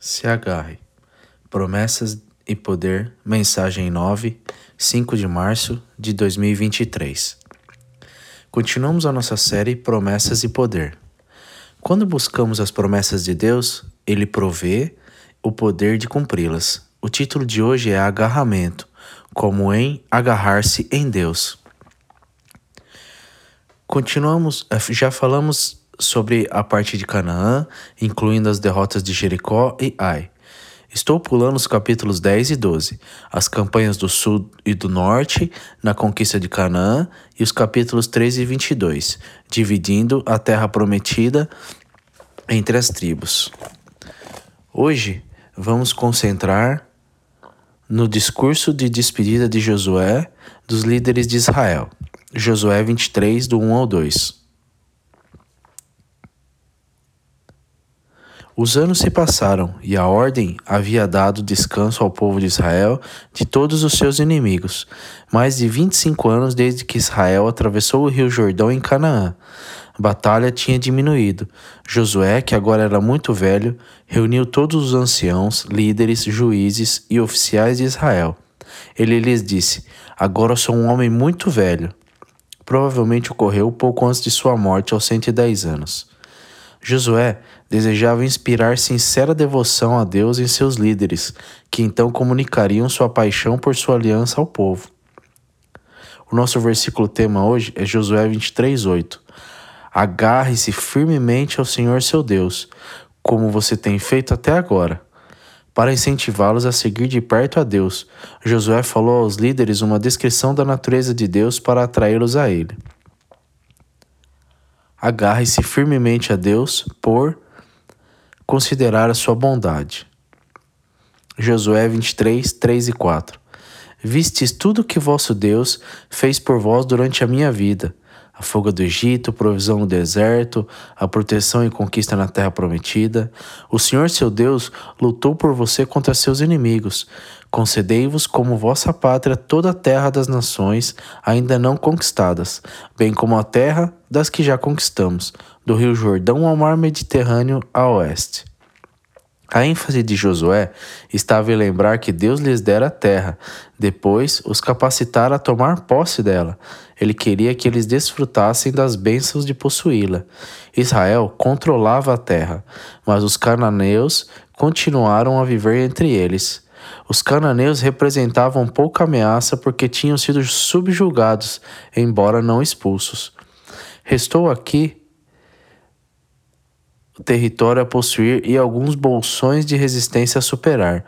Se agarre. Promessas e Poder, mensagem 9, 5 de março de 2023. Continuamos a nossa série Promessas e Poder. Quando buscamos as promessas de Deus, Ele provê o poder de cumpri-las. O título de hoje é Agarramento, como em agarrar-se em Deus. Continuamos, já falamos sobre a parte de Canaã, incluindo as derrotas de Jericó e Ai. Estou pulando os capítulos 10 e 12, as campanhas do sul e do norte na conquista de Canaã e os capítulos 13 e 22, dividindo a terra prometida entre as tribos. Hoje vamos concentrar no discurso de despedida de Josué dos líderes de Israel. Josué 23, do 1 ao 2. Os anos se passaram e a ordem havia dado descanso ao povo de Israel de todos os seus inimigos. Mais de 25 anos desde que Israel atravessou o rio Jordão em Canaã. A batalha tinha diminuído. Josué, que agora era muito velho, reuniu todos os anciãos, líderes, juízes e oficiais de Israel. Ele lhes disse: Agora sou um homem muito velho. Provavelmente ocorreu pouco antes de sua morte, aos 110 anos. Josué desejava inspirar sincera devoção a Deus em seus líderes, que então comunicariam sua paixão por sua aliança ao povo. O nosso versículo tema hoje é Josué 23:8. Agarre-se firmemente ao Senhor seu Deus, como você tem feito até agora. Para incentivá-los a seguir de perto a Deus, Josué falou aos líderes uma descrição da natureza de Deus para atraí-los a ele. Agarre-se firmemente a Deus por considerar a sua bondade. Josué 23, 3 e 4 Vistes tudo que vosso Deus fez por vós durante a minha vida a fuga do Egito, provisão no deserto, a proteção e conquista na terra prometida. O Senhor seu Deus lutou por você contra seus inimigos. Concedei-vos como vossa pátria toda a terra das nações ainda não conquistadas, bem como a terra das que já conquistamos, do rio Jordão ao mar Mediterrâneo a oeste. A ênfase de Josué estava em lembrar que Deus lhes dera a terra, depois os capacitara a tomar posse dela. Ele queria que eles desfrutassem das bênçãos de possuí-la. Israel controlava a terra, mas os cananeus continuaram a viver entre eles. Os cananeus representavam pouca ameaça porque tinham sido subjugados, embora não expulsos. Restou aqui território a possuir e alguns bolsões de resistência a superar.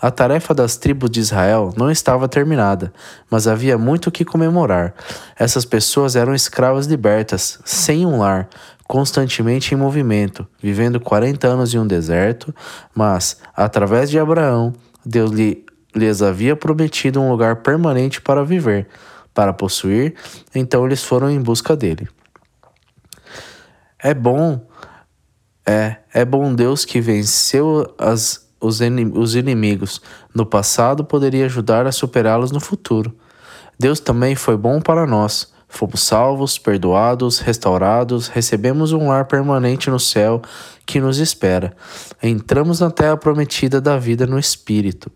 A tarefa das tribos de Israel não estava terminada, mas havia muito o que comemorar. Essas pessoas eram escravas libertas, sem um lar, constantemente em movimento, vivendo 40 anos em um deserto, mas, através de Abraão, Deus lhe, lhes havia prometido um lugar permanente para viver, para possuir, então eles foram em busca dele. É bom é, é bom Deus que venceu as, os, os inimigos no passado poderia ajudar a superá-los no futuro. Deus também foi bom para nós. Fomos salvos, perdoados, restaurados, recebemos um lar permanente no céu que nos espera. Entramos na terra prometida da vida no Espírito.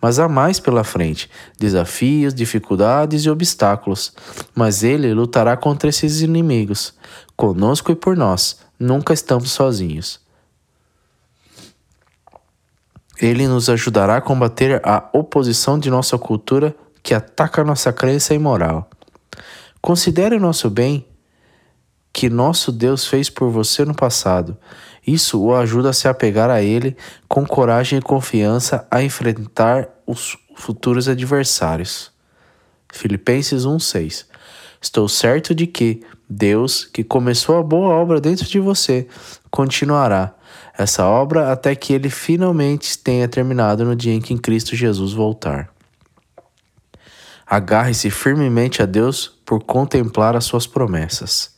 Mas há mais pela frente: desafios, dificuldades e obstáculos. Mas Ele lutará contra esses inimigos, conosco e por nós nunca estamos sozinhos. Ele nos ajudará a combater a oposição de nossa cultura que ataca nossa crença e moral. Considere o nosso bem que nosso Deus fez por você no passado. Isso o ajuda a se apegar a Ele com coragem e confiança a enfrentar os futuros adversários. Filipenses 1,6 Estou certo de que Deus, que começou a boa obra dentro de você, continuará essa obra até que ele finalmente tenha terminado no dia em que Cristo Jesus voltar. Agarre-se firmemente a Deus por contemplar as suas promessas.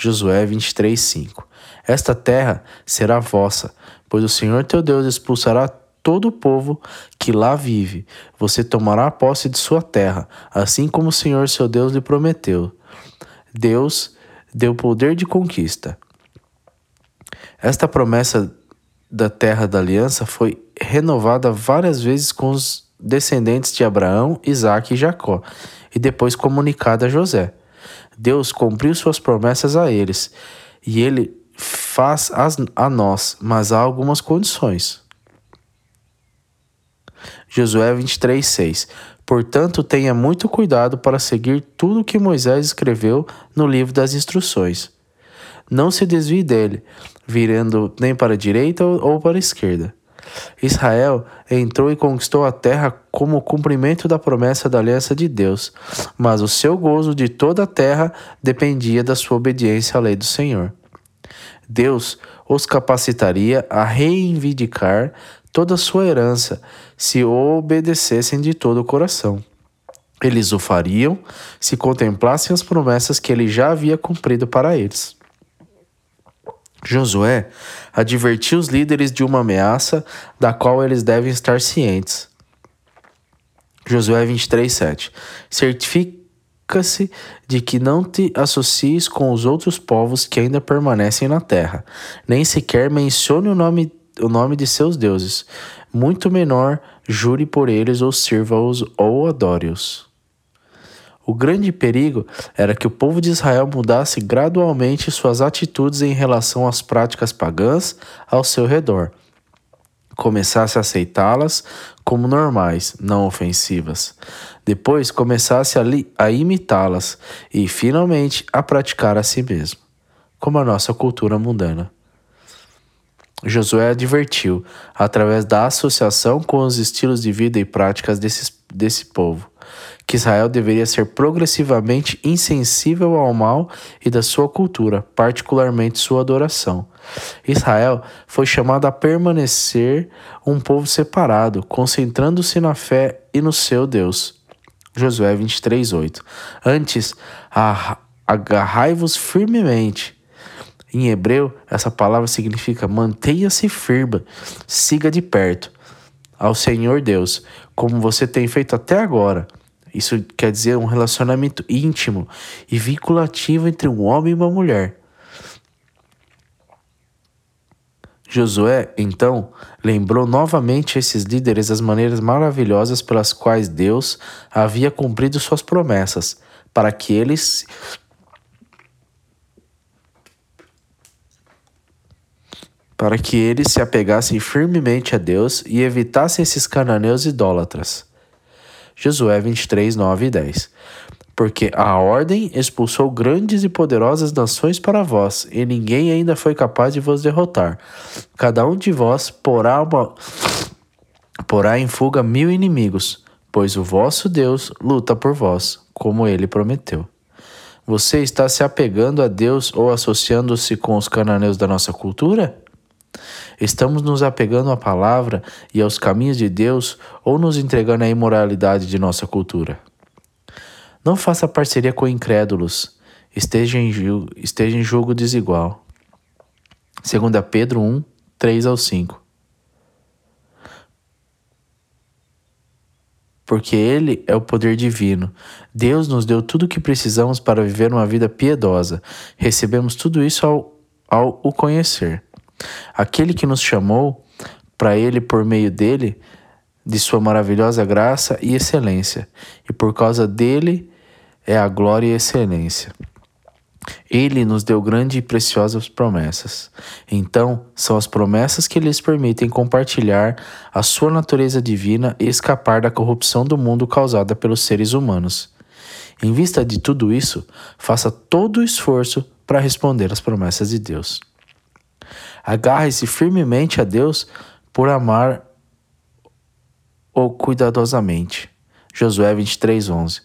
Josué 23:5 Esta terra será vossa, pois o Senhor teu Deus expulsará todo o povo que lá vive. Você tomará posse de sua terra, assim como o Senhor seu Deus lhe prometeu. Deus deu poder de conquista. Esta promessa da terra da aliança foi renovada várias vezes com os descendentes de Abraão, Isaac e Jacó, e depois comunicada a José. Deus cumpriu suas promessas a eles, e ele faz as, a nós, mas há algumas condições. Josué 23, 6 Portanto, tenha muito cuidado para seguir tudo o que Moisés escreveu no livro das instruções. Não se desvie dele, virando nem para a direita ou para a esquerda. Israel entrou e conquistou a terra como cumprimento da promessa da aliança de Deus, mas o seu gozo de toda a terra dependia da sua obediência à lei do Senhor. Deus os capacitaria a reivindicar toda a sua herança se obedecessem de todo o coração. Eles o fariam se contemplassem as promessas que ele já havia cumprido para eles. Josué advertiu os líderes de uma ameaça da qual eles devem estar cientes. Josué 23, 7. Certifica-se de que não te associes com os outros povos que ainda permanecem na terra, nem sequer mencione o nome, o nome de seus deuses. Muito menor, jure por eles ou sirva-os ou adore-os. O grande perigo era que o povo de Israel mudasse gradualmente suas atitudes em relação às práticas pagãs ao seu redor. Começasse a aceitá-las como normais, não ofensivas. Depois começasse a, a imitá-las e, finalmente, a praticar a si mesmo, como a nossa cultura mundana. Josué advertiu, através da associação com os estilos de vida e práticas desse, desse povo, que Israel deveria ser progressivamente insensível ao mal e da sua cultura, particularmente sua adoração. Israel foi chamado a permanecer um povo separado, concentrando-se na fé e no seu Deus. Josué 23:8. Antes, agarrai-vos firmemente. Em hebreu, essa palavra significa mantenha-se firme, siga de perto ao Senhor Deus, como você tem feito até agora. Isso quer dizer um relacionamento íntimo e vinculativo entre um homem e uma mulher. Josué, então, lembrou novamente esses líderes as maneiras maravilhosas pelas quais Deus havia cumprido suas promessas, para que eles para que eles se apegassem firmemente a Deus e evitassem esses cananeus idólatras. Josué 23, 9 e 10. Porque a ordem expulsou grandes e poderosas nações para vós, e ninguém ainda foi capaz de vos derrotar. Cada um de vós porá, uma, porá em fuga mil inimigos, pois o vosso Deus luta por vós, como ele prometeu. Você está se apegando a Deus ou associando-se com os cananeus da nossa cultura? Estamos nos apegando à palavra e aos caminhos de Deus ou nos entregando à imoralidade de nossa cultura? Não faça parceria com incrédulos, esteja em, julgo, esteja em desigual. 2 Pedro 1, 3 ao 5. Porque Ele é o poder divino. Deus nos deu tudo o que precisamos para viver uma vida piedosa. Recebemos tudo isso ao, ao o conhecer. Aquele que nos chamou para Ele por meio dele, de Sua maravilhosa graça e excelência, e por causa dele é a glória e excelência. Ele nos deu grandes e preciosas promessas. Então, são as promessas que lhes permitem compartilhar a sua natureza divina e escapar da corrupção do mundo causada pelos seres humanos. Em vista de tudo isso, faça todo o esforço para responder às promessas de Deus. Agarre-se firmemente a Deus por amar o cuidadosamente. Josué 23:11.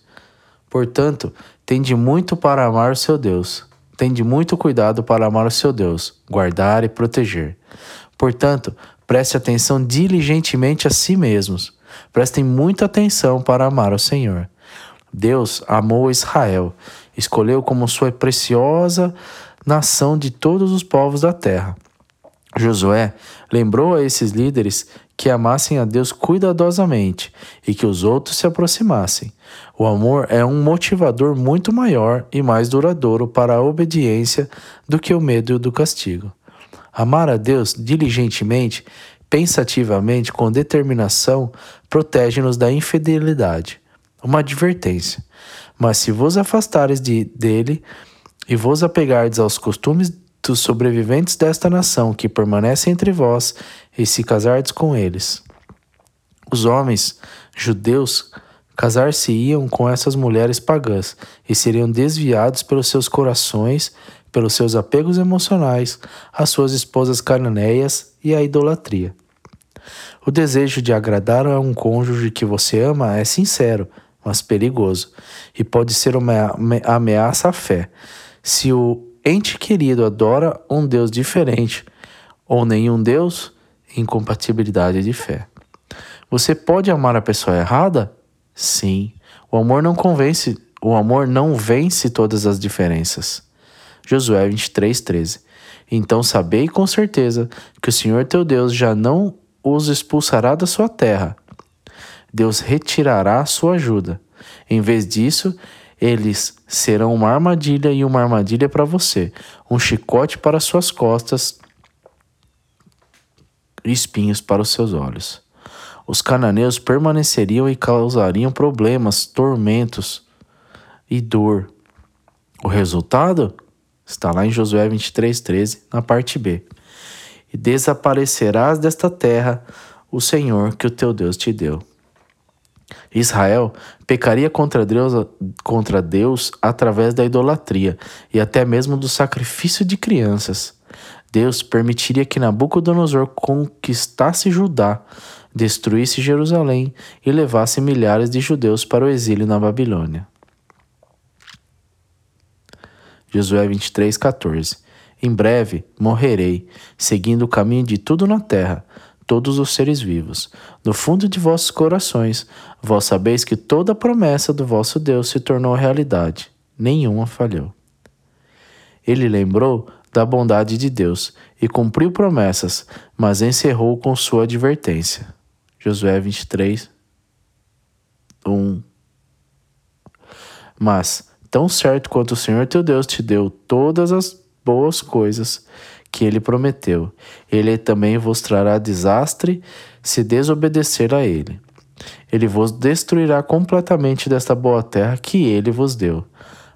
Portanto, tende muito para amar o seu Deus. Tende muito cuidado para amar o seu Deus, guardar e proteger. Portanto, preste atenção diligentemente a si mesmos. Prestem muita atenção para amar o Senhor. Deus amou Israel, escolheu como sua preciosa nação de todos os povos da terra. Josué lembrou a esses líderes que amassem a Deus cuidadosamente e que os outros se aproximassem. O amor é um motivador muito maior e mais duradouro para a obediência do que o medo do castigo. Amar a Deus diligentemente, pensativamente, com determinação, protege-nos da infidelidade. Uma advertência. Mas se vos afastares de, dele e vos apegardes aos costumes dos sobreviventes desta nação que permanecem entre vós e se casardes com eles. Os homens judeus casar-se-iam com essas mulheres pagãs e seriam desviados pelos seus corações, pelos seus apegos emocionais, às suas esposas cananeias e à idolatria. O desejo de agradar a um cônjuge que você ama é sincero, mas perigoso, e pode ser uma ameaça à fé. Se o ente querido adora um Deus diferente ou nenhum Deus, incompatibilidade de fé. Você pode amar a pessoa errada? Sim. O amor não convence, o amor não vence todas as diferenças. Josué 23:13. Então sabei com certeza que o Senhor teu Deus já não os expulsará da sua terra. Deus retirará a sua ajuda. Em vez disso, eles serão uma armadilha e uma armadilha para você, um chicote para suas costas e espinhos para os seus olhos. Os cananeus permaneceriam e causariam problemas, tormentos e dor. O resultado está lá em Josué 23:13, na parte B. E desaparecerás desta terra o Senhor que o teu Deus te deu. Israel pecaria contra Deus, contra Deus através da idolatria e até mesmo do sacrifício de crianças. Deus permitiria que Nabucodonosor conquistasse Judá, destruísse Jerusalém e levasse milhares de judeus para o exílio na Babilônia. Josué 23, 14 Em breve morrerei, seguindo o caminho de tudo na terra, todos os seres vivos. No fundo de vossos corações, vós sabeis que toda promessa do vosso Deus se tornou realidade, nenhuma falhou. Ele lembrou da bondade de Deus e cumpriu promessas, mas encerrou com sua advertência. Josué 23, 1. Mas, tão certo quanto o Senhor teu Deus te deu todas as boas coisas que ele prometeu, ele também vos trará desastre se desobedecer a ele. Ele vos destruirá completamente desta boa terra que ele vos deu.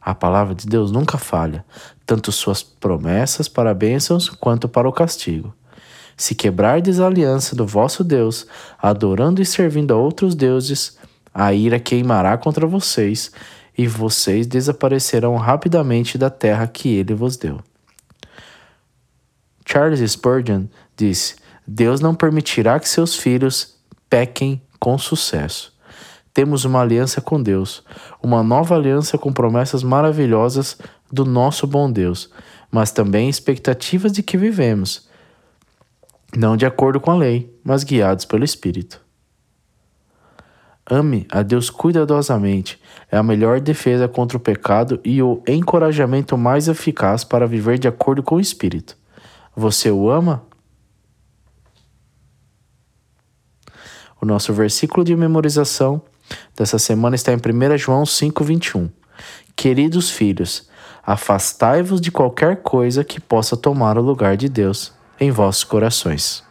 A palavra de Deus nunca falha, tanto suas promessas para bênçãos quanto para o castigo. Se quebrardes a aliança do vosso Deus, adorando e servindo a outros deuses, a ira queimará contra vocês, e vocês desaparecerão rapidamente da terra que ele vos deu. Charles Spurgeon disse: Deus não permitirá que seus filhos pequem com sucesso. Temos uma aliança com Deus, uma nova aliança com promessas maravilhosas do nosso bom Deus, mas também expectativas de que vivemos, não de acordo com a lei, mas guiados pelo Espírito. Ame a Deus cuidadosamente, é a melhor defesa contra o pecado e o encorajamento mais eficaz para viver de acordo com o Espírito. Você o ama? O nosso versículo de memorização dessa semana está em 1 João 5,21. Queridos filhos, afastai-vos de qualquer coisa que possa tomar o lugar de Deus em vossos corações.